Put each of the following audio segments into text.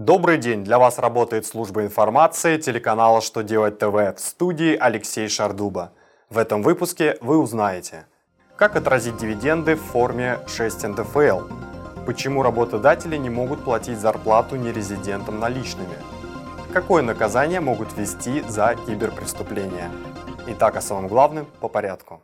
Добрый день! Для вас работает служба информации телеканала «Что делать ТВ» в студии Алексей Шардуба. В этом выпуске вы узнаете, как отразить дивиденды в форме 6 НДФЛ, почему работодатели не могут платить зарплату нерезидентам наличными, какое наказание могут ввести за киберпреступления. Итак, о самом главном по порядку.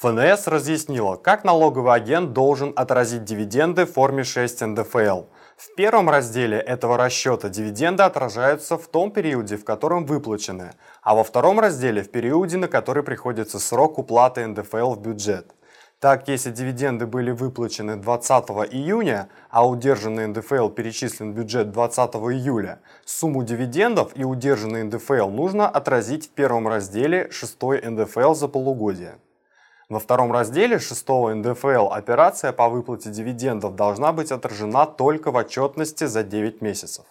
ФНС разъяснила, как налоговый агент должен отразить дивиденды в форме 6 НДФЛ. В первом разделе этого расчета дивиденды отражаются в том периоде, в котором выплачены, а во втором разделе в периоде, на который приходится срок уплаты НДФЛ в бюджет. Так, если дивиденды были выплачены 20 июня, а удержанный НДФЛ перечислен в бюджет 20 июля, сумму дивидендов и удержанный НДФЛ нужно отразить в первом разделе 6 НДФЛ за полугодие. Во втором разделе 6 НДФЛ операция по выплате дивидендов должна быть отражена только в отчетности за 9 месяцев.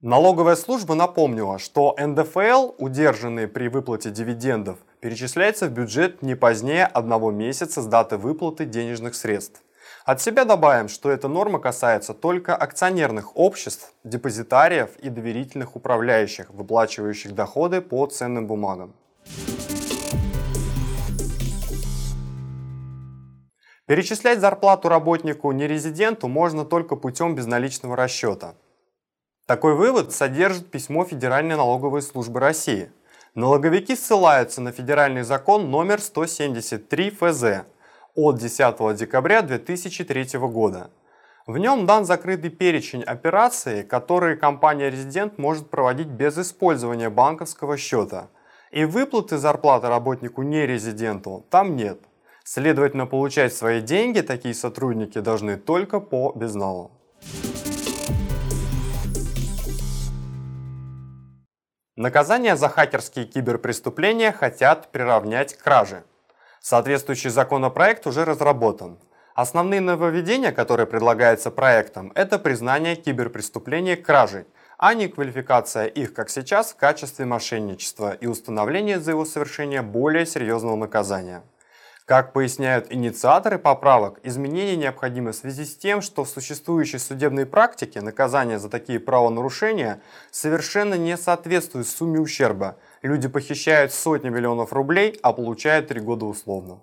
Налоговая служба напомнила, что НДФЛ, удержанные при выплате дивидендов, перечисляется в бюджет не позднее одного месяца с даты выплаты денежных средств. От себя добавим, что эта норма касается только акционерных обществ, депозитариев и доверительных управляющих, выплачивающих доходы по ценным бумагам. Перечислять зарплату работнику нерезиденту можно только путем безналичного расчета. Такой вывод содержит письмо Федеральной налоговой службы России. Налоговики ссылаются на федеральный закон номер 173 ФЗ от 10 декабря 2003 года. В нем дан закрытый перечень операций, которые компания-резидент может проводить без использования банковского счета. И выплаты зарплаты работнику нерезиденту там нет – Следовательно, получать свои деньги такие сотрудники должны только по безналу. Наказание за хакерские киберпреступления хотят приравнять к краже. Соответствующий законопроект уже разработан. Основные нововведения, которые предлагаются проектом, это признание киберпреступления кражей, а не квалификация их, как сейчас, в качестве мошенничества и установление за его совершение более серьезного наказания. Как поясняют инициаторы поправок, изменения необходимы в связи с тем, что в существующей судебной практике наказание за такие правонарушения совершенно не соответствует сумме ущерба. Люди похищают сотни миллионов рублей, а получают три года условно.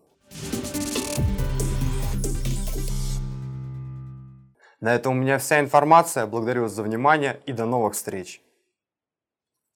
На этом у меня вся информация. Благодарю вас за внимание и до новых встреч.